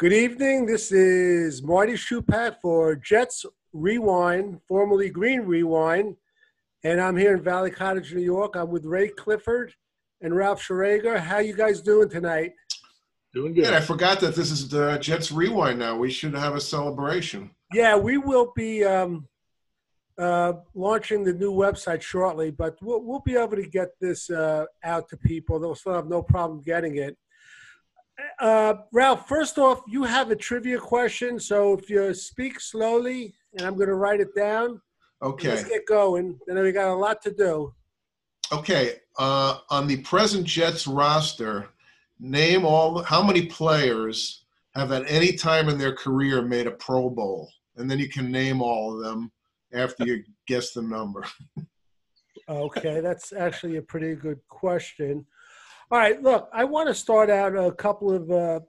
Good evening. This is Marty Shupat for Jets Rewind, formerly Green Rewind. And I'm here in Valley Cottage, New York. I'm with Ray Clifford and Ralph Schrager. How you guys doing tonight? Doing good. Yeah, I forgot that this is the Jets Rewind now. We should have a celebration. Yeah, we will be um, uh, launching the new website shortly, but we'll, we'll be able to get this uh, out to people. They'll still have no problem getting it. Uh, Ralph, first off, you have a trivia question. So if you speak slowly, and I'm going to write it down. Okay. Let's get going. Then we got a lot to do. Okay. Uh, on the present Jets roster, name all how many players have at any time in their career made a Pro Bowl, and then you can name all of them after you guess the number. okay, that's actually a pretty good question. All right, look, I want to start out a couple of uh,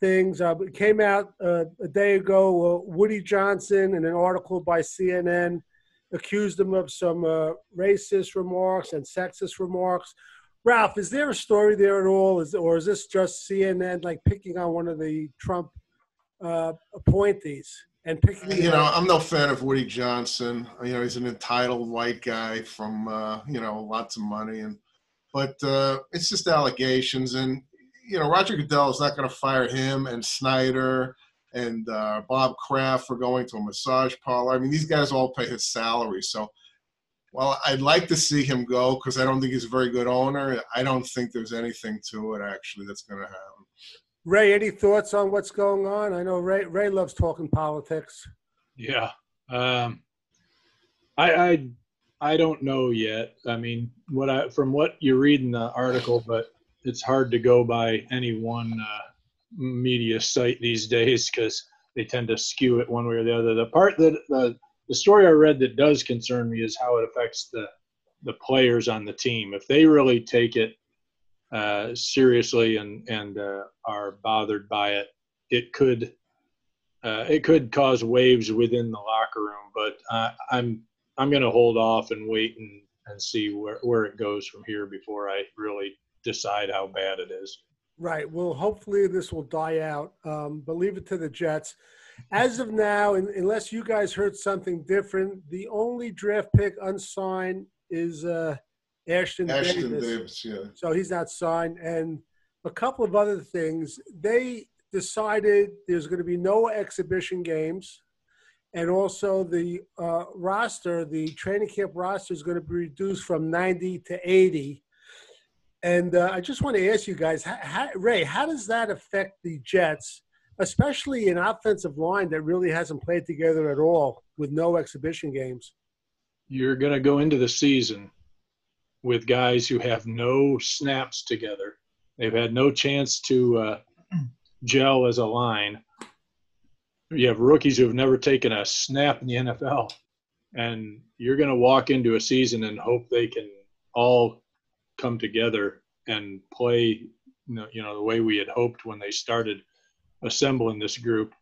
things. Uh, it came out uh, a day ago. Uh, Woody Johnson, in an article by CNN, accused him of some uh, racist remarks and sexist remarks. Ralph, is there a story there at all, is, or is this just CNN like picking on one of the Trump uh, appointees and picking? You know, I'm no fan of Woody Johnson. You know, he's an entitled white guy from uh, you know lots of money, and but uh, it's just allegations. And you know, Roger Goodell is not going to fire him and Snyder and uh, Bob Kraft for going to a massage parlor. I mean, these guys all pay his salary, so well, I'd like to see him go because I don't think he's a very good owner. I don't think there's anything to it actually that's going to happen. Ray, any thoughts on what's going on? I know Ray Ray loves talking politics. Yeah, um, I, I I don't know yet. I mean, what I from what you read in the article, but it's hard to go by any one uh, media site these days because they tend to skew it one way or the other. The part that the the story I read that does concern me is how it affects the the players on the team. If they really take it uh, seriously and and uh, are bothered by it, it could uh, it could cause waves within the locker room. But I'm I'm going to hold off and wait and, and see where where it goes from here before I really decide how bad it is. Right. Well, hopefully this will die out. Um, but leave it to the Jets as of now, unless you guys heard something different, the only draft pick unsigned is uh, Ashtyn, Ashtyn Davis. Davis. Yeah. So he's not signed, and a couple of other things. They decided there's going to be no exhibition games, and also the uh, roster, the training camp roster, is going to be reduced from 90 to 80. And uh, I just want to ask you guys, how, how, Ray, how does that affect the Jets? especially an offensive line that really hasn't played together at all with no exhibition games. You're going to go into the season with guys who have no snaps together. They've had no chance to uh, gel as a line. You have rookies who have never taken a snap in the NFL. And you're going to walk into a season and hope they can all come together and play you know, you know the way we had hoped when they started assembling this group.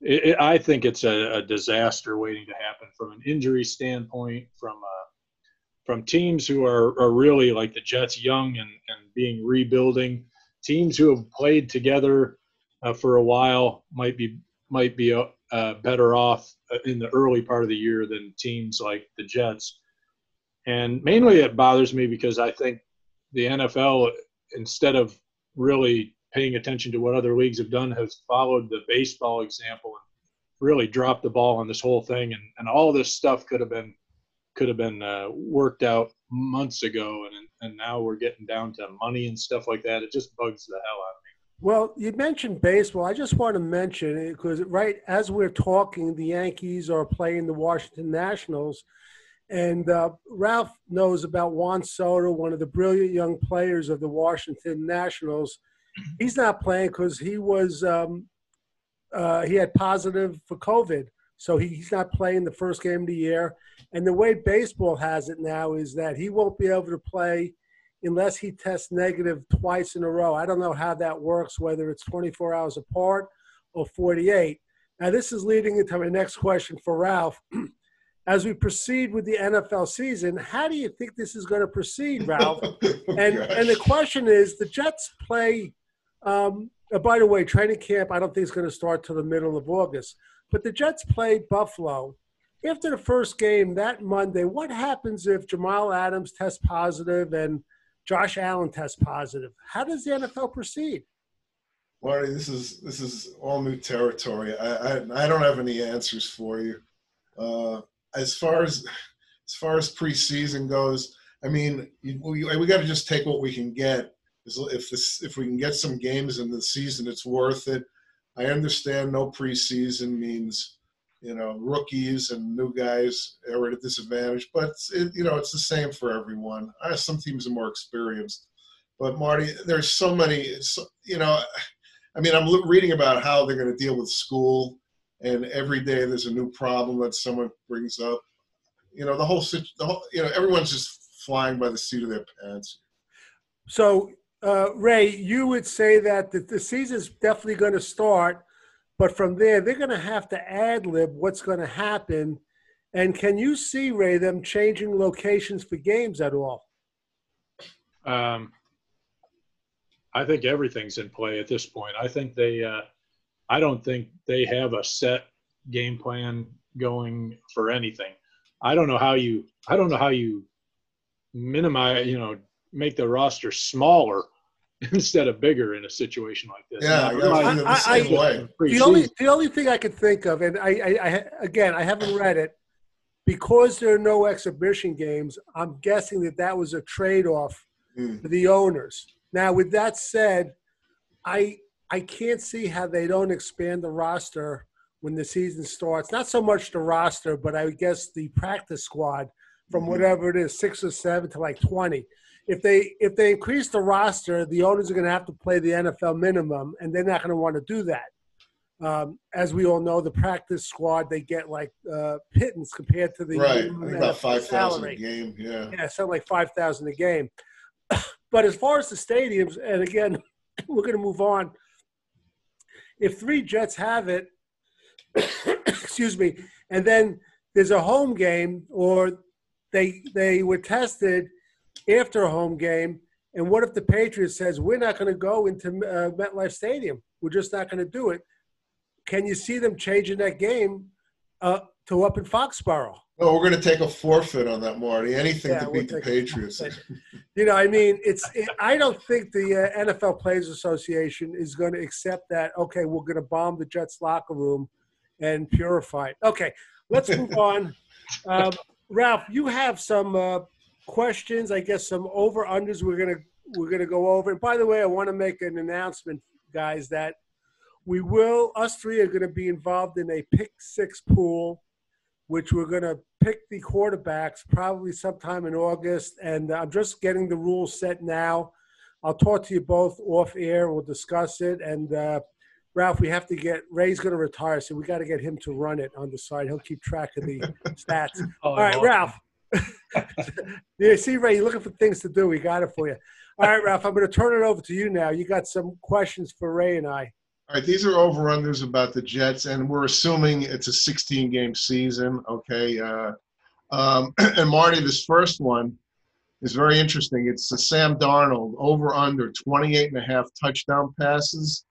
It, it, I think it's a, a, disaster waiting to happen from an injury standpoint, from uh, from teams who are, are really like the Jets, young and, and being rebuilding. Teams who have played together uh, for a while might be might be uh, uh better off uh, in the early part of the year than teams like the Jets. And mainly it bothers me because I think the NFL, instead of really paying attention to what other leagues have done has followed the baseball example and really dropped the ball on this whole thing. And, and all this stuff could have been could have been uh, worked out months ago. And and now we're getting down to money and stuff like that. It just bugs the hell out well you mentioned baseball i just want to mention it because right as we're talking the yankees are playing the washington nationals and uh, Ralph knows about Juan Soto, one of the brilliant young players of the Washington Nationals he's not playing because he was um, uh, he had positive for COVID, so he, he's not playing the first game of the year. And the way baseball has it now is that he won't be able to play unless he tests negative twice in a row. I don't know how that works, whether it's 24 hours apart or 48. Now, this is leading into my next question for Ralph. As we proceed with the NFL season, how do you think this is going to proceed, Ralph? oh, and, and the question is the Jets play um, uh, by the way, training camp I don't think is going to start till the middle of August. But the Jets play Buffalo. After the first game that Monday, what happens if Jamal Adams tests positive and Josh Allen tests positive? How does the NFL proceed? Marty, this is this is all new territory. I I, I don't have any answers for you. Uh, as far as as far as preseason goes, I mean, we, we got to just take what we can get. If this if we can get some games in the season, it's worth it. I understand no preseason means you know rookies and new guys are at a disadvantage, but it, you know it's the same for everyone. Uh, some teams are more experienced, but Marty, there's so many. You know, I mean, I'm reading about how they're going to deal with school, and every day there's a new problem that someone brings up. You know, the whole, the whole you know, everyone's just flying by the seat of their pants. So, uh, Ray, you would say that the, the season's definitely going to start, but from there they're going to have to ad lib what's going to happen. And can you see Ray them changing locations for games at all? Um, I think everything's in play at this point. I think they, uh, I don't think they have a set game plan going for anything. I don't know how you, I don't know how you minimize, you know, make the roster smaller instead of bigger in a situation like this. Yeah, I, the same I, way. The only, the only thing I could think of, and I, I, I, again, I haven't read it, because there are no exhibition games. I'm guessing that that was a trade-off mm. for the owners now, with that said, I I can't see how they don't expand the roster when the season starts. Not so much the roster, but I guess the practice squad from mm-hmm. whatever it is, six or seven to like twenty. If they if they increase the roster, the owners are going to have to play the NFL minimum, and they're not going to want to do that. Um, as we all know, the practice squad they get like uh, pittance compared to the right. about five thousand a game. Yeah, yeah, something like five thousand a game. But as far as the stadiums, and again, we're going to move on. If three Jets have it, excuse me, and then there's a home game, or they they were tested after a home game, and what if the Patriots says we're not going to go into uh, MetLife Stadium? We're just not going to do it. Can you see them changing that game uh, to up in Foxborough? No, we're going to take a forfeit on that, Marty. Anything yeah, to beat we'll the Patriots. you know, I mean, it's. It, I don't think the uh, NFL Players Association is going to accept that. Okay, we're going to bomb the Jets locker room and purify it. Okay, let's move on. Um, Ralph, you have some uh, questions. I guess some over unders. We're gonna we're gonna go over. And by the way, I want to make an announcement, guys, that we will. Us three are going to be involved in a pick six pool which we're to pick the quarterbacks probably sometime in August. And I'm just getting the rules set now. I'll talk to you both off air. We'll discuss it. And uh, Ralph, we have to get Ray's going to retire, so we got to get him to run it on the side. He'll keep track of the stats. Oh, All right, Ralph. yeah, see, Ray, you're looking for things to do. We got it for you. All right, Ralph, I'm going to turn it over to you now. You got some questions for Ray and I. All right, these are over-unders about the Jets, and we're assuming it's a 16-game season, okay? Uh, um, and Marty, this first one is very interesting. It's the Sam Darnold over-under 28 and a half touchdown passes.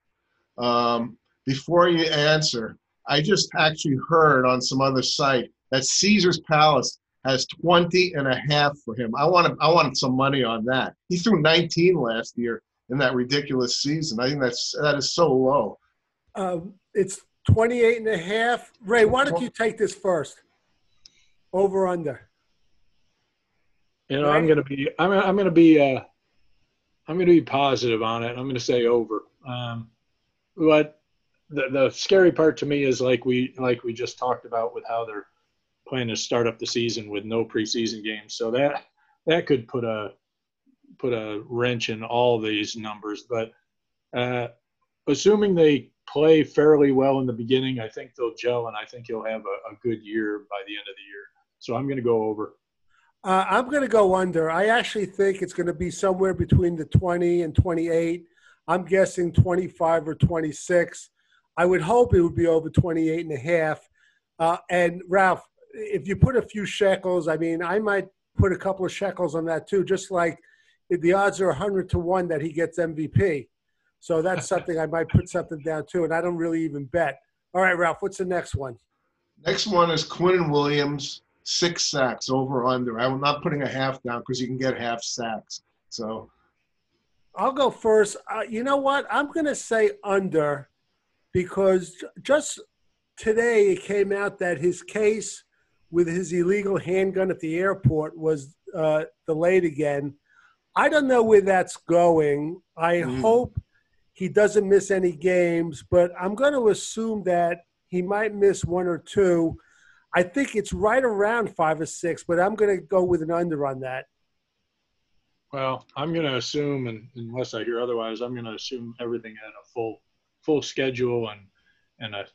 Um, before you answer, I just actually heard on some other site that Caesar's Palace has 20 and a half for him. I want I want some money on that. He threw 19 last year in that ridiculous season. I think that's that is so low. Um, it's 28 and a half. Ray, why don't you take this first? Over under. You know, right? I'm going to be I'm I'm going to be uh I'm going to be positive on it. I'm going to say over. Um but the the scary part to me is like we like we just talked about with how they're planning to start up the season with no preseason games. So that that could put a put a wrench in all these numbers. But uh, assuming they play fairly well in the beginning, I think they'll gel, and I think he'll have a, a good year by the end of the year. So I'm going to go over. Uh, I'm going to go under. I actually think it's going to be somewhere between the 20 and 28. I'm guessing 25 or 26. I would hope it would be over 28 and a half. Uh, and Ralph, if you put a few shekels, I mean, I might put a couple of shekels on that too, just like – the odds are 100 to 1 that he gets MVP. So that's something I might put something down too. And I don't really even bet. All right, Ralph, what's the next one? Next one is Quinn Williams, six sacks over under. I'm not putting a half down because you can get half sacks. So I'll go first. Uh, you know what? I'm going to say under because just today it came out that his case with his illegal handgun at the airport was uh, delayed again. I don't know where that's going. I Mm. hope he doesn't miss any games, but I'm going to assume that he might miss one or two. I think it's right around five or six, but I'm going to go with an under on that. Well, I'm going to assume, and unless I hear otherwise, I'm going to assume everything at a full full schedule and and a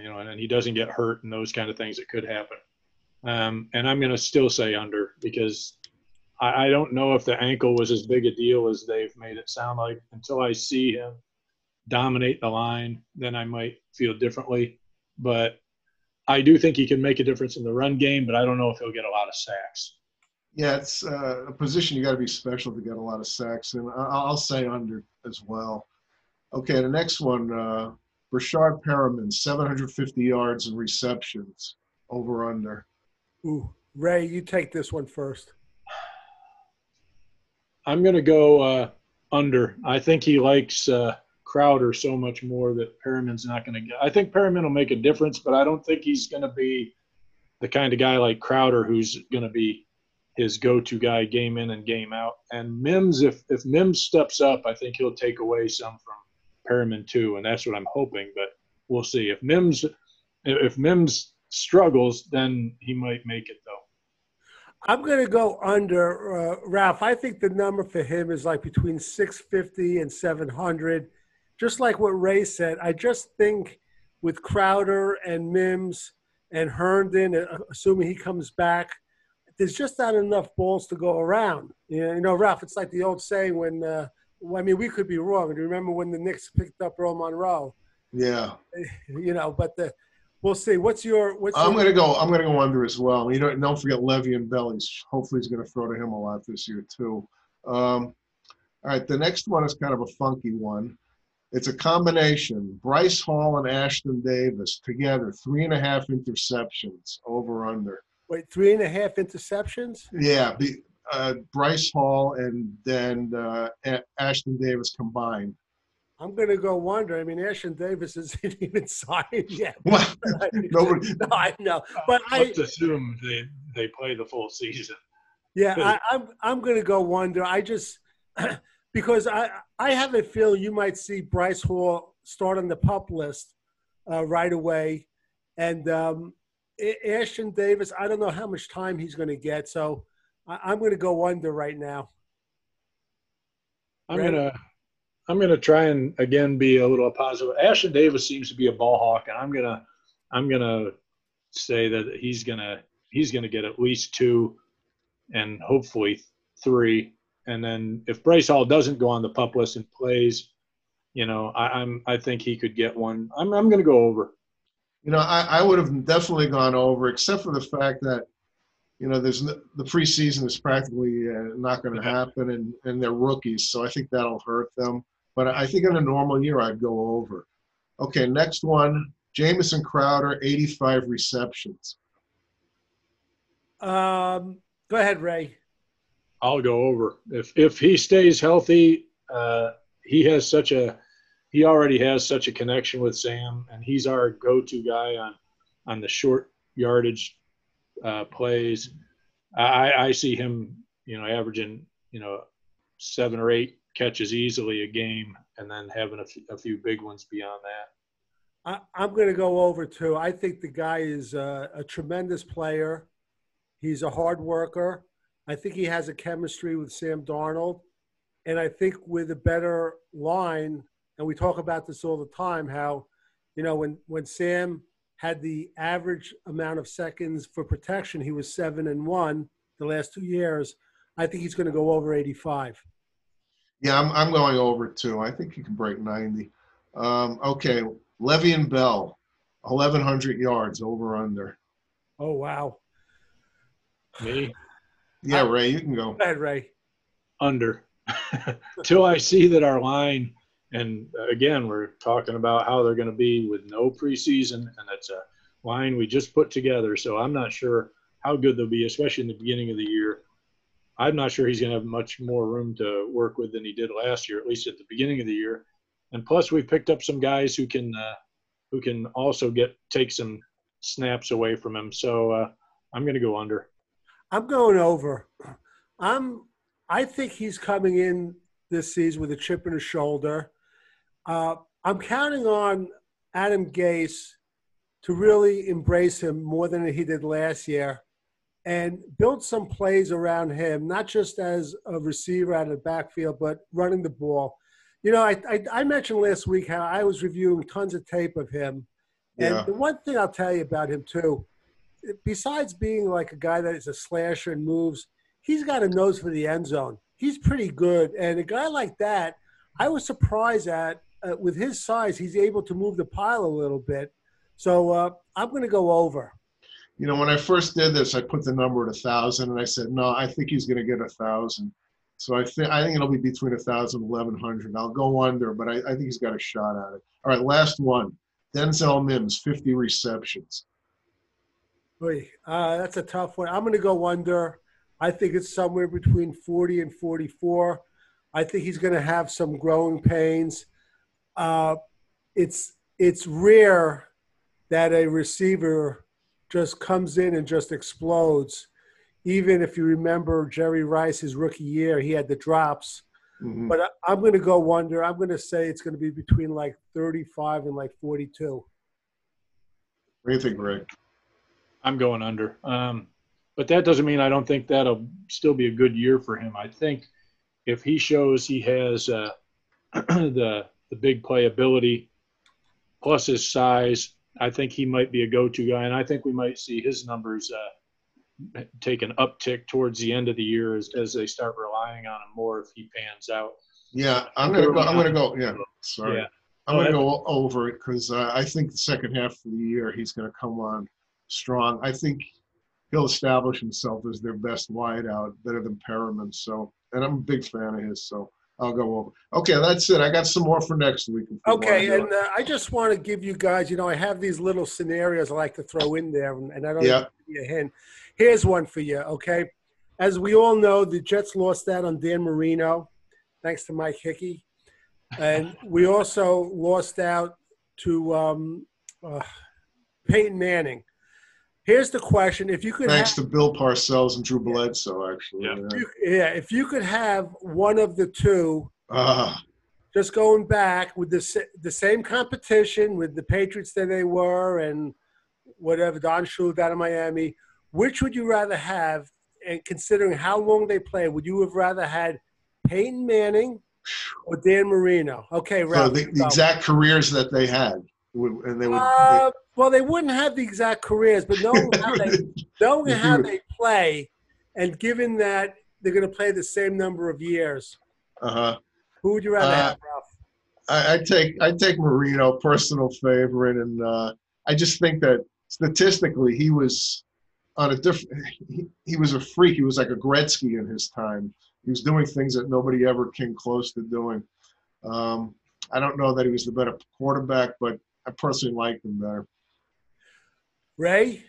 you know, and, and he doesn't get hurt and those kind of things that could happen. Um, and I'm going to still say under because I, I don't know if the ankle was as big a deal as they've made it sound like. Until I see him dominate the line, then I might feel differently. But I do think he can make a difference in the run game, but I don't know if he'll get a lot of sacks. yeah, it's uh, a position you got to be special to get a lot of sacks, and I'll say under as well. Okay, the next one, uh, Breshad Perriman, 750 yards and receptions over under. Ooh, Ray, you take this one first. I'm going to go uh, under. I think he likes uh, Crowder so much more that Perriman's not going to get. I think Perriman will make a difference, but I don't think he's going to be the kind of guy like Crowder who's going to be his go-to guy game in and game out. And Mims, if if Mims steps up, I think he'll take away some from Perriman too, and that's what I'm hoping. But we'll see. If Mims if Mims struggles, then he might make it though. I'm going to go under uh, Ralph. I think the number for him is like between 650 and 700. Just like what Ray said, I just think with Crowder and Mims and Herndon, uh, assuming he comes back, there's just not enough balls to go around. You know, you know Ralph, it's like the old saying when, uh, well, I mean, we could be wrong. Do you remember when the Knicks picked up Earl Monroe? Yeah, You know, but the, we'll see. What's your, what's I'm your, gonna go. I'm gonna go under as well. You don't don't forget Le'Veon Bellies. Hopefully, he's gonna throw to him a lot this year too. Um, all right, the next one is kind of a funky one. It's a combination: Bryce Hall and Ashtyn Davis together, three and a half interceptions over under. wait, three and a half interceptions? Yeah, the, uh, Bryce Hall and then uh, Ashtyn Davis combined. I'm going to go under. I mean, Ashtyn Davis isn't even signed yet. Well, nobody. no, I know, but I Let's assume they they play the full season. yeah, I, I'm I'm going to go under. I just because I I have a feeling you might see Bryce Hall start on the pup list uh, right away, and um, Ashtyn Davis. I don't know how much time he's going to get, so I, I'm going to go under right now. I'm gonna I'm gonna try and again be a little positive. Ashtyn Davis seems to be a ball hawk, and I'm gonna I'm gonna say that he's gonna he's gonna get at least two, and hopefully three. And then if Bryce Hall doesn't go on the pup list and plays, you know, I, I'm I think he could get one. I'm I'm gonna go over. You know, I, I would have definitely gone over, except for the fact that, you know, there's n- the preseason is practically uh, not going to happen, and and they're rookies, so I think that'll hurt them. But I think in a normal year, I'd go over. Okay, next one, Jamison Crowder, 85 receptions. Um, go ahead, Ray. I'll go over. If if he stays healthy, uh, he has such a he already has such a connection with Sam, and he's our go-to guy on on the short yardage uh, plays. I, I see him, you know, averaging you know seven or eight catches easily a game, and then having a few, big ones beyond that. I, I'm going to go over too. I think the guy is a, a tremendous player. He's a hard worker. I think he has a chemistry with Sam Darnold. And I think with a better line, and we talk about this all the time, how, you know, when, when Sam had the average amount of seconds for protection, he was seven and one the last two years. I think he's going to go over 85. Yeah, I'm, I'm going over too. I think he can break 90. Um, okay, Le'Veon Bell, 1,100 yards over under. Oh, wow. Me Yeah, Ray, you can go. Go ahead, Ray. under till I see that our line And uh, again, we're talking about how they're going to be with no preseason, and that's a line we just put together. So I'm not sure how good they'll be, especially in the beginning of the year. I'm not sure he's going to have much more room to work with than he did last year, at least at the beginning of the year. And plus, we've picked up some guys who can uh, who can also get take some snaps away from him. So uh, I'm going to go under. I'm going over. I'm. I think he's coming in this season with a chip in his shoulder. Uh, I'm counting on Adam Gase to really embrace him more than he did last year and build some plays around him, not just as a receiver out of the backfield, but running the ball. You know, I, I, I mentioned last week how I was reviewing tons of tape of him. And Yeah. the one thing I'll tell you about him, too, besides being like a guy that is a slasher and moves, he's got a nose for the end zone. He's pretty good. And a guy like that, I was surprised at uh, with his size, he's able to move the pile a little bit. So uh, I'm going to go over. You know, when I first did this, I put the number at a thousand, and I said, no, I think he's going to get a thousand. So I think I think it'll be between a thousand and eleven hundred. I'll go under, but I, I think he's got a shot at it. All right, last one. Denzel Mims, fifty receptions. Boy, uh, that's a tough one. I'm going to go under. I think it's somewhere between 40 and 44. I think he's going to have some growing pains. Uh, it's it's rare that a receiver just comes in and just explodes. Even if you remember Jerry Rice, his rookie year, he had the drops. Mhm. But I, I'm going to go under. I'm going to say it's going to be between like 35 and like 42. What do you think, Greg? I'm going under. Um, but that doesn't mean I don't think that'll still be a good year for him. I think if he shows he has uh, the the big playability plus his size, I think he might be a go-to guy, and I think we might see his numbers uh, take an uptick towards the end of the year as, as they start relying on him more if he pans out. Yeah, I'm gonna go. I'm gonna go. Yeah, sorry. Yeah. I'm Oh, gonna go over it because uh, I think the second half of the year he's gonna come on strong. I think he'll establish himself as their best wideout, better than Perriman. So, and I'm a big fan of his. So I'll go over. Okay, that's it. I got some more for next week. if you wanna Okay, and uh, I just want to give you guys, you know, I have these little scenarios I like to throw in there, and, and I don't Yeah. give you a hint. Here's one for you, okay? As we all know, the Jets lost out on Dan Marino, thanks to Mike Hickey. And we also lost out to um, uh, Peyton Manning. Here's the question: If you could, thanks have, to Bill Parcells and Drew Bledsoe, actually. Yeah. Yeah. you- yeah, if you could have one of the two, Ah, just going back with the the same competition with the Patriots that they were and whatever Don Shula down in Miami, which would you rather have? And considering how long they played, would you have rather had Peyton Manning or Dan Marino? Okay, so Ralph. the, the exact careers that they had, and they would. Uh, well, they wouldn't have the exact careers, but knowing how they knowing how they play, and given that they're going to play the same number of years, uh huh. who would you rather Uh, have, Ralph? I, I take I take Marino, personal favorite, and uh, I just think that statistically he was on a different. He, he was a freak. He was like a Gretzky in his time. He was doing things that nobody ever came close to doing. Um, I don't know that he was the better quarterback, but I personally liked him better. Ray.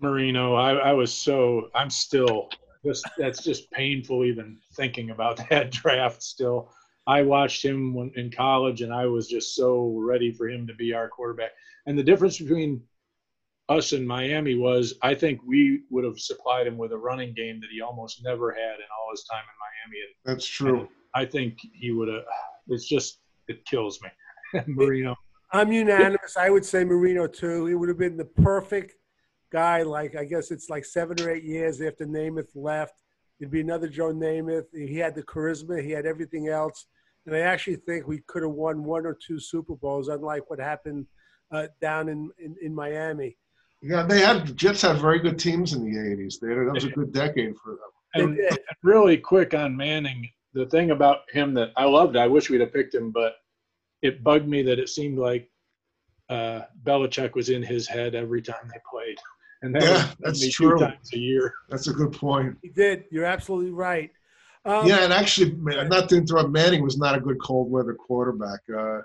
Marino, I, I was so I'm still just that's just painful even thinking about that draft still. I watched him when, in college and I was just so ready for him to be our quarterback. And the difference between us and Miami was I think we would have supplied him with a running game that he almost never had in all his time in Miami. And That's true. I think he would have it's just it kills me. Marino. I'm unanimous. I would say Marino too. He would have been the perfect guy. Like I guess it's like seven or eight years after Namath left. It'd be another Joe Namath. He had the charisma. He had everything else. And I actually think we could have won one or two Super Bowls, unlike what happened uh, down in, in, in Miami. Yeah, they had Jets had very good teams in the '80s. They had, that was a good decade for them. They And really quick on Manning, the thing about him that I loved, I wish we'd have picked him, but it bugged me that it seemed like uh, Belichick was in his head every time they played. And that Yeah, that's true. times a year. That's a good point. He did. You're absolutely right. Um, yeah, and actually, not to interrupt, Manning was not a good cold weather quarterback, uh,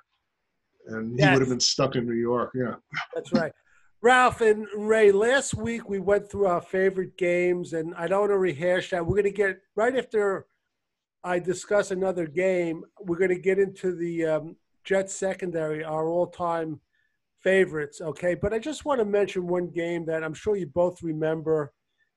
and he Yes. would have been stuck in New York. Yeah. That's right. Ralph and Ray, last week we went through our favorite games, and I don't want to rehash that. We're going to get right after I discuss another game, we're going to get into the um, Jets secondary, our all time favorites, okay? But I just want to mention one game that I'm sure you both remember,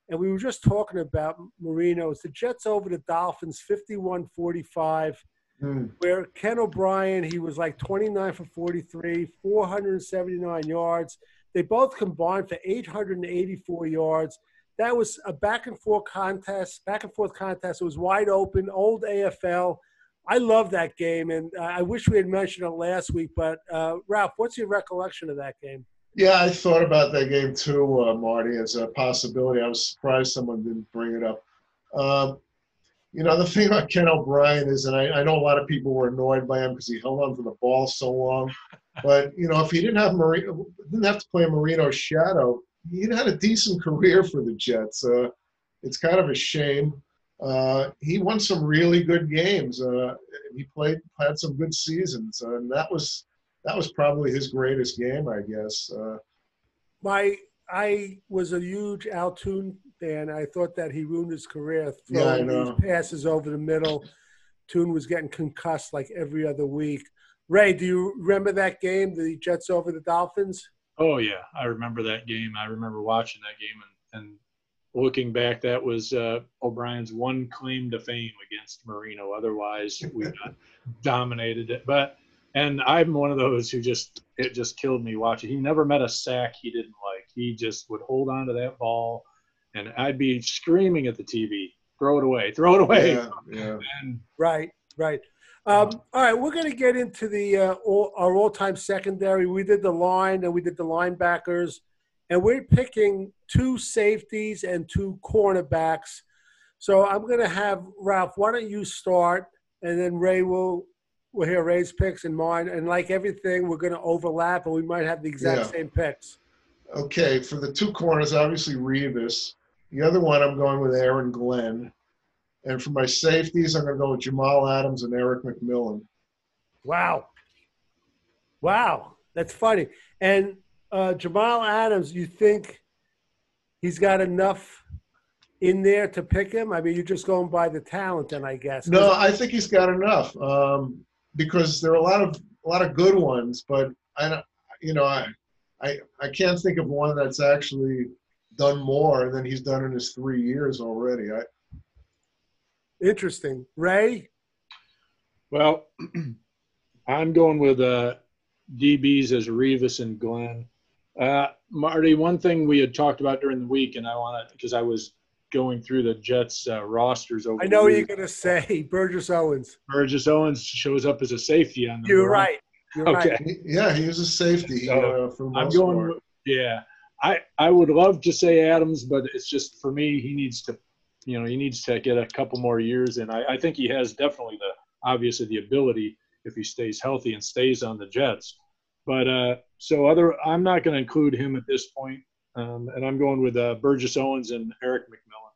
and we were just talking about Marino. It's the Jets over the Dolphins 51 45 Mm. where Ken O'Brien, he was like 29 for 43, 479 yards. They both combined for 884 yards. That was a back and forth contest, back and forth contest. It was wide open, old AFL. I love that game, and I wish we had mentioned it last week. But uh, Ralph, what's your recollection of that game? Yeah, I thought about that game too, uh, Marty, as a possibility. I was surprised someone didn't bring it up. Um, you know, the thing about Ken O'Brien is, and I, I know a lot of people were annoyed by him because he held on to the ball so long. But you know, if he didn't have Marino, didn't have to play Marino's shadow, he'd had a decent career for the Jets. Uh, it's kind of a shame. Uh, he won some really good games. Uh, he played had some good seasons, and that was that was probably his greatest game, I guess. Uh, My, I was a huge Al Toon fan. I thought that he ruined his career Yeah, throwing know. these passes over the middle. Toon was getting concussed like every other week. Ray, do you remember that game, the Jets over the Dolphins? Oh yeah, I remember that game. I remember watching that game and, and looking back, that was uh, O'Brien's one claim to fame against Marino. Otherwise, we got dominated it. But and I'm one of those who just it just killed me watching. He never met a sack he didn't like. He just would hold on to that ball, and I'd be screaming at the TV, "Throw it away! Throw it away!" yeah, yeah. Um, Right, right. Um, all right, we're going to get into the uh, all, our all-time secondary. We did the line and we did the linebackers, and we're picking two safeties and two cornerbacks. So I'm going to have Ralph. Why don't you start, and then Ray will we'll hear Ray's picks and mine. And like everything, we're going to overlap, and we might have the exact Yeah. same picks. Okay, for the two corners, obviously Revis. The other one, I'm going with Aaron Glenn. And for my safeties, I'm going to go with Jamal Adams and Erik McMillan. Wow. Wow. That's funny. And uh, Jamal Adams, you think he's got enough in there to pick him? I mean, you're just going by the talent, then I guess. No, I think he's got enough um, because there are a lot of a lot of good ones, but I, you know, I, I I can't think of one that's actually done more than he's done in his three years already. I, Interesting. Ray? Well, I'm going with uh, DBs as Revis and Glenn. Uh, Marty, one thing we had talked about during the week, and I want to because I was going through the Jets uh, rosters over. I know what you're going to say. Burgess Owens. Burgess Owens shows up as a safety on the. You're right. You're Okay. right. yeah, he was a safety So, uh, for I'm going. with- Yeah, I I would love to say Adams, but it's just for me he needs to, you know, he needs to get a couple more years, and I, I think he has definitely the obviously the ability if he stays healthy and stays on the Jets. But uh, so other, I'm not going to include him at this point, um, and I'm going with uh, Burgess Owens and Erik McMillan.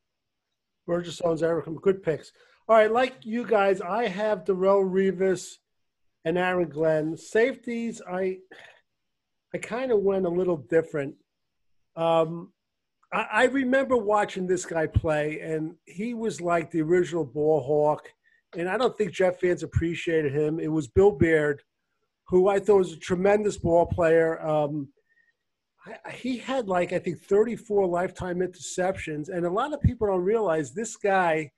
Burgess Owens, Erik, good picks. All right, like you guys, I have Darrelle Revis and Aaron Glenn. Safeties, I I kind of went a little different. Um, I, I remember watching this guy play, and he was like the original ball hawk. And I don't think Jet fans appreciated him. It was Bill Baird, who I thought was a tremendous ball player. Um, I- he had like I think 34 lifetime interceptions, and a lot of people don't realize this guy.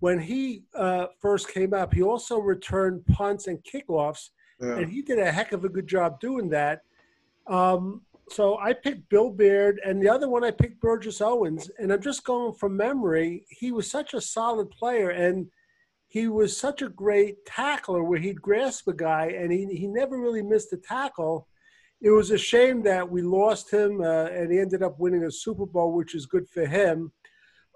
When he uh, first came up, he also returned punts and kickoffs, Yeah. and he did a heck of a good job doing that. Um, so I picked Bill Baird, and the other one I picked Burgess Owens, and I'm just going from memory. He was such a solid player, and he was such a great tackler where he'd grasp a guy, and he he never really missed a tackle. It was a shame that we lost him, uh, and he ended up winning a Super Bowl, which is good for him.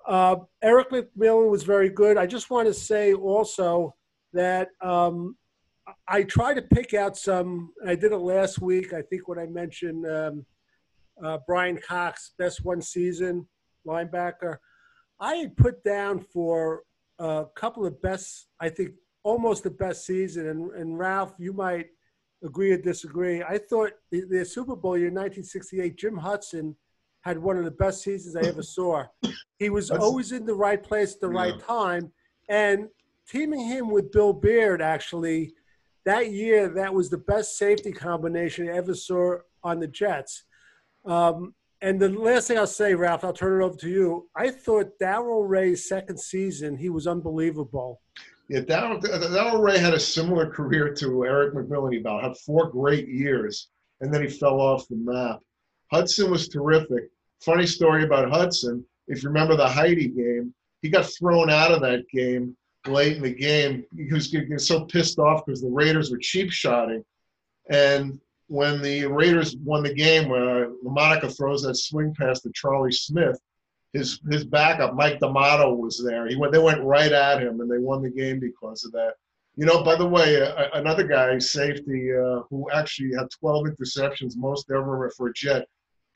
Uh, Erik McMillan was very good. I just want to say also that um, I try to pick out some. I did it last week. I think when I mentioned um, uh, Brian Cox, best one season linebacker, I had put down for a couple of best, I think, almost the best season. And, and Ralph, you might agree or disagree. I thought the, the Super Bowl year 1968, Jim Hudson had one of the best seasons I ever saw. He was That's- always in the right place at the Yeah. right time. And teaming him with Bill Baird, actually, that year, that was the best safety combination I ever saw on the Jets. Um, and the last thing I'll say, Ralph, I'll turn it over to you. I thought Darrol Ray's second season, he was unbelievable. Yeah, Darrol, Darrol Ray had a similar career to Erik McMillan. About had four great years, and then he fell off the map. Hudson was terrific. Funny story about Hudson. If you remember the Heidi game, he got thrown out of that game late in the game. He was getting so pissed off because the Raiders were cheap shotting. And when the Raiders won the game, where Lamonica throws that swing pass to Charlie Smith, his his backup Mike D'Amato was there. He went. They went right at him, and they won the game because of that. You know, by the way, uh, another guy, safety, uh, who actually had 12 interceptions, most ever for a Jet,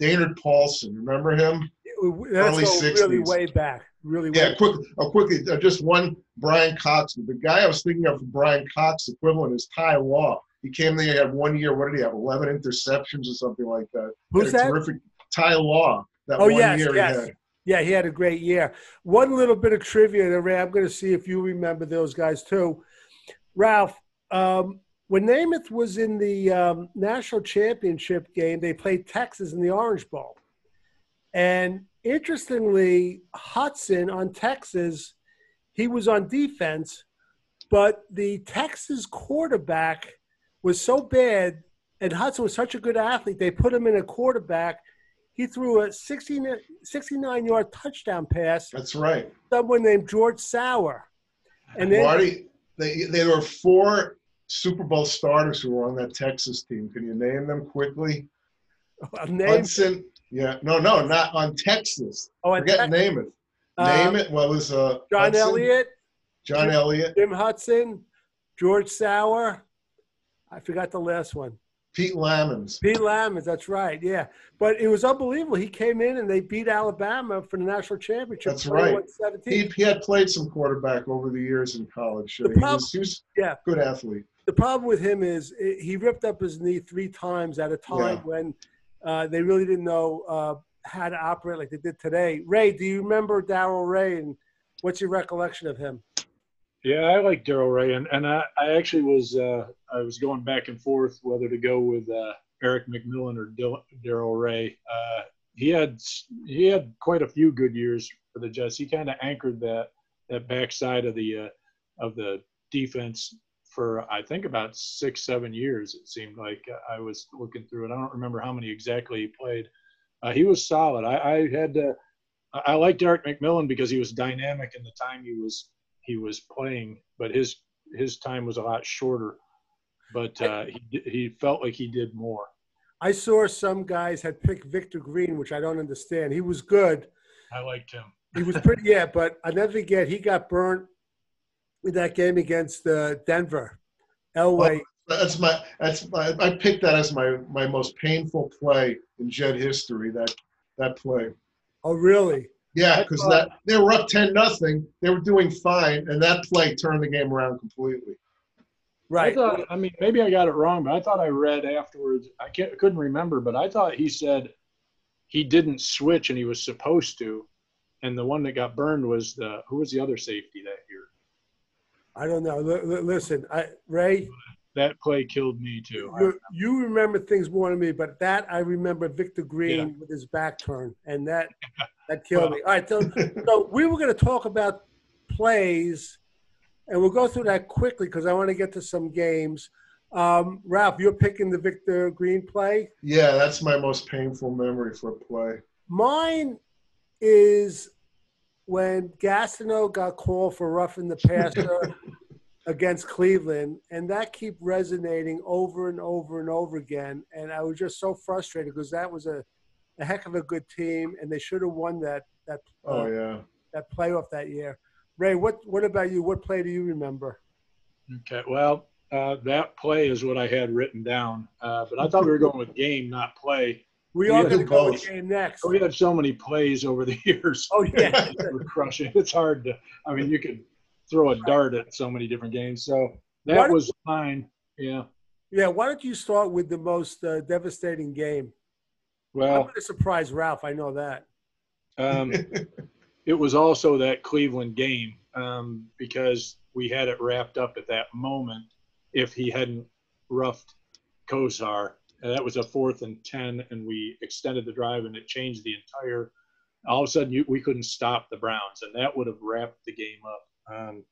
Dainard Paulson. Remember him? That's Early go really way back. Really Yeah, way quick, uh, quickly, uh, just one Brian Cox. The guy I was thinking of Brian Cox equivalent is Ty Law. He came there, he had one year. What did he have? 11 interceptions or something like that. Who's that? Terrific. Ty Law. That Oh, one yes, year yes. he had. Yeah, he had a great year. One little bit of trivia there, Ray. I'm going to see if you remember those guys too. Ralph, um, when Namath was in the um, national championship game, they played Texas in the Orange Bowl. And interestingly, Hudson on Texas, he was on defense, but the Texas quarterback was so bad, and Hudson was such a good athlete, they put him in a quarterback. He threw a 69, 69 yard touchdown pass That's right. someone named George Sauer. And then Marty, they, there were four Super Bowl starters who were on that Texas team. Can you name them quickly? name, Hudson. Yeah, no, no, not on Texas. oh, and Forget Tex- name it. um, Name it. What was uh? John Hudson? Elliott, John Elliott. Jim Hudson, George Sauer. I forgot the last one. Pete Lammons. Pete Lammons, that's right, yeah. But it was unbelievable. He came in and they beat Alabama for the national championship. That's right. He, he had played some quarterback over the years in college. The he, prob- was, he was Yeah. good athlete. the problem with him is eh, he ripped up his knee three times at a time Yeah. when uh, they really didn't know uh, how to operate like they did today. Ray, do you remember Darrol Ray and what's your recollection of him? Yeah, I like Darrol Ray, and, and I, I actually was uh, I was going back and forth whether to go with uh, Erik McMillan or Darrol Ray. Uh, he had he had quite a few good years for the Jets. He kind of anchored that that backside of the uh, of the defense for I think about six seven years. It seemed like uh, I was looking through it. I don't remember how many exactly he played. Uh, he was solid. I, I had I liked Erik McMillan because he was dynamic in the time he was he was playing, but his his time was a lot shorter. But uh, he he felt like he did more. I saw some guys had picked Victor Green, which I don't understand. He was good. I liked him. He was pretty, yeah, but I never forget he got burnt in that game against uh, Denver. Elway. That's my. That's my. I picked that as my my most painful play in Jet history. That that play. Oh, really? Yeah, because that they were up ten nothing. They were doing fine, and that play turned the game around completely. Right. I thought. I mean, maybe I got it wrong, but I thought I read afterwards. I can't, couldn't remember, but I thought he said he didn't switch and he was supposed to, and the one that got burned was the who was the other safety that year. I don't know. L- l- listen, I, Ray, That play killed me too. you, you remember things more than me, but that I remember Victor Green Yeah. with his back turn, and that that killed me. All right, so, so we were going to talk about plays, and we'll go through that quickly because I want to get to some games. Um, Ralph, you're picking the Victor Green play. Yeah, that's my most painful memory for a play. Mine is when Gastineau got called for roughing the passer against Cleveland, and that keep resonating over and over and over again. And I was just so frustrated because that was a, a heck of a good team, and they should have won that that uh, Oh yeah. that playoff that year. Ray, what what about you? What play do you remember? Okay, well, uh, that play is what I had written down, uh, but I thought we were going with game, not play. We We are going to go with game next. We had so many plays over the years. Oh yeah, We're crushing. It's hard to. I mean, you could throw a dart at so many different games. So that was fine. Yeah. Yeah, why don't you start with the most uh, devastating game? Well, I'm going to surprise Ralph. I know that. um, it was also that Cleveland game um, because we had it wrapped up at that moment. If he hadn't roughed Kosar, and that was a fourth and ten, and we extended the drive, and it changed the entire. All of a sudden, you, we couldn't stop the Browns, and that would have wrapped the game up. Um,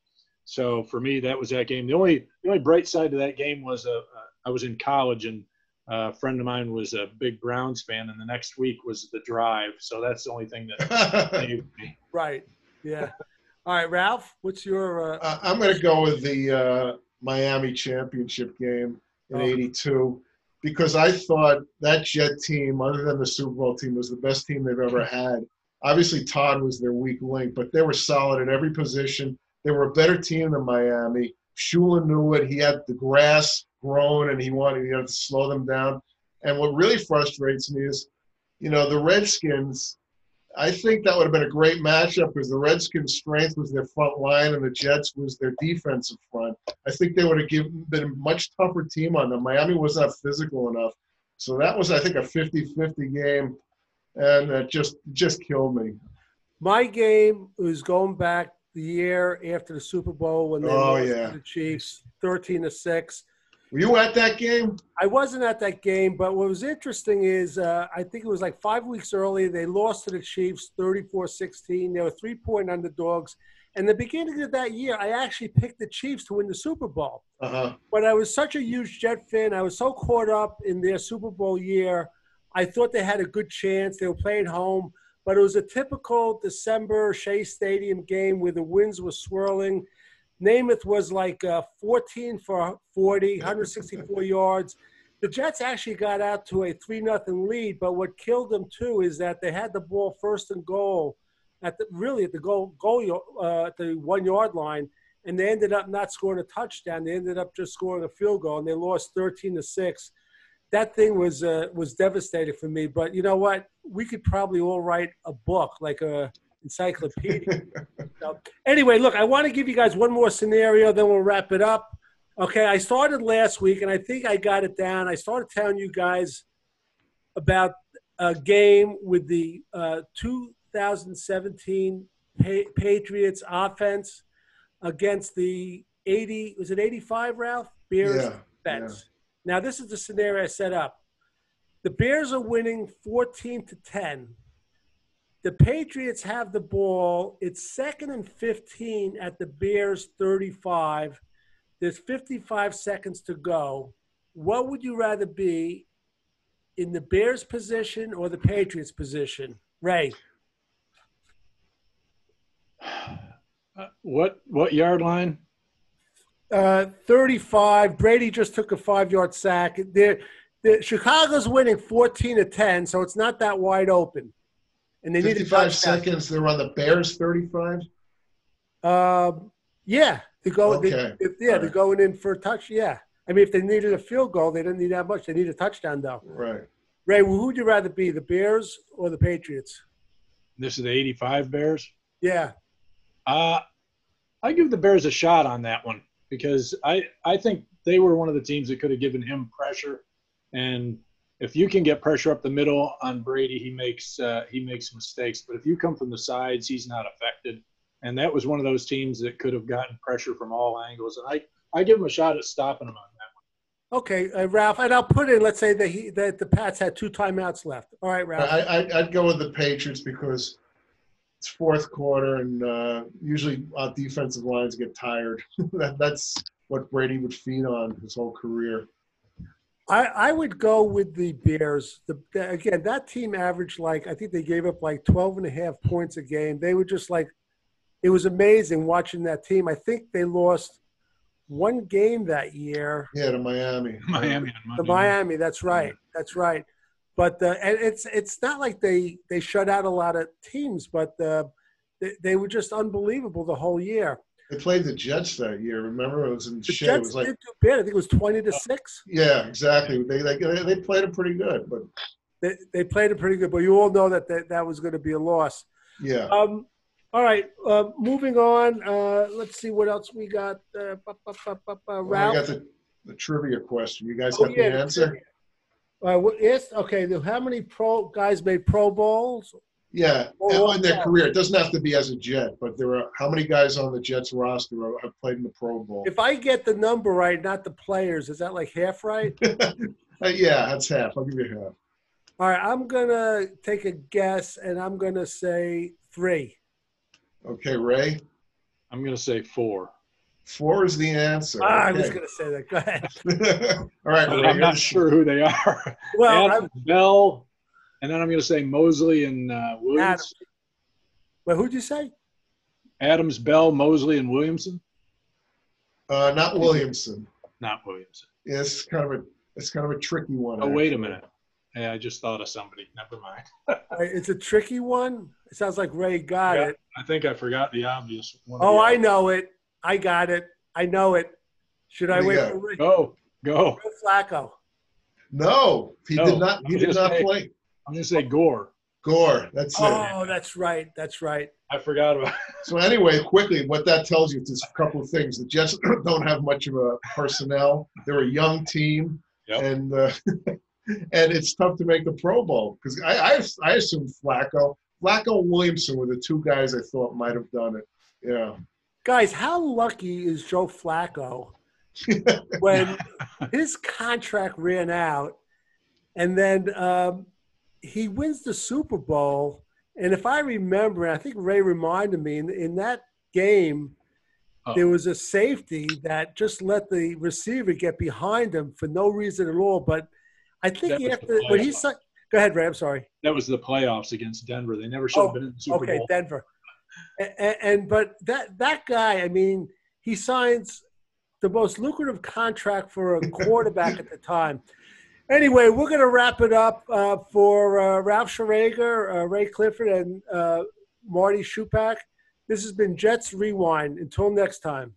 so for me, that was that game. The only the only bright side to that game was uh, uh, I was in college, and uh, a friend of mine was a big Browns fan, and the next week was the drive. So that's the only thing that saved me. Right. Yeah. All right, Ralph, what's your. Uh, Uh, I'm going to go with the uh, Miami championship game in Oh. '82 because I thought that Jet team, other than the Super Bowl team, was the best team they've ever had. Obviously, Todd was their weak link, but they were solid at every position. They were a better team than Miami. Shula knew it. He had the grass grown, and he wanted he had to slow them down. And what really frustrates me is, you know, the Redskins. I think that would have been a great matchup because the Redskins' strength was their front line and the Jets was their defensive front. I think they would have given, been a much tougher team on them. Miami was not physical enough. So that was, I think, a 50 50 game. And it just just killed me. my game was going back the year after the Super Bowl when they Oh, lost yeah. to the Chiefs, 13 to 6. Were you at that game? I wasn't at that game, but what was interesting is uh, I think it was like five weeks earlier, they lost to the Chiefs 34 16. They were three point underdogs. And the beginning of that year, I actually picked the Chiefs to win the Super Bowl. Uh huh. But I was such a huge Jet fan. I was so caught up in their Super Bowl year. I thought they had a good chance. They were playing home, but it was a typical December Shea Stadium game where the winds were swirling. Namath was like uh, 14 for 40, 164 yards. The Jets actually got out to a 3 nothing lead, but what killed them too is that they had the ball first and goal at the really at the goal goal uh, at the one yard line, and they ended up not scoring a touchdown. They ended up just scoring a field goal, and they lost 13 to six. That thing was uh, was devastating for me. But you know what? We could probably all write a book like a encyclopedia. So, anyway, look, I want to give you guys one more scenario, then we'll wrap it up. Okay, I started last week, and I think I got it down. I started telling you guys about a game with the uh, 2017 pa- Patriots offense against the 80. Was it 85, Ralph? Bears Yeah. Bets. Now, this is the scenario I set up. The Bears are winning 14 to 10. The Patriots have the ball. It's second and 15 at the Bears 35. There's 55 seconds to go. What would you rather be in the Bears position or the Patriots position? Ray, Uh, what what yard line? Uh, 35. Brady just took a five yard sack. They're, the Chicago's winning 14 to 10, so it's not that wide open. And they need a 55 touchdown. seconds. They're on the Bears 35. Um, yeah, to go. they- Okay. if, yeah, All they're right. going in for a touch. Yeah, I mean, if they needed a field goal, they didn't need that much. They need a touchdown, though. Right. Ray, who would you rather be, the Bears or the Patriots? This is the '85 Bears. Yeah, Uh, I give the Bears a shot on that one because I I think they were one of the teams that could have given him pressure, and if you can get pressure up the middle on Brady, he makes uh, he makes mistakes. But if you come from the sides, he's not affected, and that was one of those teams that could have gotten pressure from all angles. And I I give him a shot at stopping him on that. One. Okay, uh, Ralph, and I'll put in. Let's say that he that the Pats had two timeouts left. All right, Ralph. I, I, I'd go with the Patriots because it's fourth quarter, and uh, usually our defensive lines get tired. that, that's what Brady would feed on his whole career. I, I would go with the Bears. The, the- again, that team averaged like I think they gave up like 12 and a half points a game. They were just like it was amazing watching that team. I think they lost one game that year. Yeah, to Miami. Miami on The Miami, that's right. That's right. But uh, and it's it's not like they they shut out a lot of teams, but uh, they, they were just unbelievable the whole year. They played the Jets that year. Remember, it was in The shit. It Jets was like, did do bad. I think it was 20 to six. yeah, exactly. They, they they played it pretty good, but They, they played it pretty good, but you all know that that, that was going to be a loss. yeah. Um, All right, uh, moving on. Uh, let's see what else we got. Uh, bu- bu- bu- Well, I got the, the trivia question. You guys Oh, have yeah, the answer? Uh, what- yes. Okay. How many pro guys made Pro Bowls? Yeah, Oh, in their yeah. career. It doesn't have to be as a Jet, but there are how many guys on the Jets roster have played in the Pro Bowl? If I get the number right, not the players, is that like half right? Uh, yeah, that's half. I'll give you half. All right. I'm gonna take a guess, and I'm gonna say three. Okay, Ray. I'm going to say four. Four is the answer. Ah, I was gonna say that. Go ahead. All right, But I'm not sure who they are. Well, Adams, Bell, and then I'm going to say Mosley and uh, Williams. Well, who'd you say? Adams, Bell, Mosley, and Williamson. Uh, not Williamson. Not Williamson. Yeah, it's kind of a it's kind of a tricky one. Oh, wait a minute. Yeah, I just thought of somebody. Never mind. Uh, It's a tricky one. It sounds like Ray got Yeah. it. I think I forgot the obvious one. Oh, I obvious. know it. I got it. I know it. Should I wait you for Ray? Go, go. Joe Flacco. No, he No, did not. He did not saying. play. I'm going to say Gore. Gore. That's it. Oh, that's right. That's right. I forgot about. So anyway, quickly, what that tells you is a couple of things. The Jets don't have much of a personnel. They're a young team, Yep. and uh, and it's tough to make the Pro Bowl because I, I I assume Flacco, Flacco, and Williamson were the two guys I thought might have done it. Yeah. Guys, how lucky is Joe Flacco when his contract ran out and then um, he wins the Super Bowl? And if I remember, I think Ray reminded me in, in that game, Oh. there was a safety that just let the receiver get behind him for no reason at all. But I think he was have the to, when he go ahead, Ray. I'm sorry. That was the playoffs against Denver. They never should have Oh, been in the Super okay, Bowl. Okay, Denver. And, and but that that guy, I mean, he signs the most lucrative contract for a quarterback at the time. Anyway, we're going to wrap it up uh, for uh, Ralph Schrager, uh, Ray Clifford, and uh, Marty Shupak. This has been Jets Rewind. Until next time.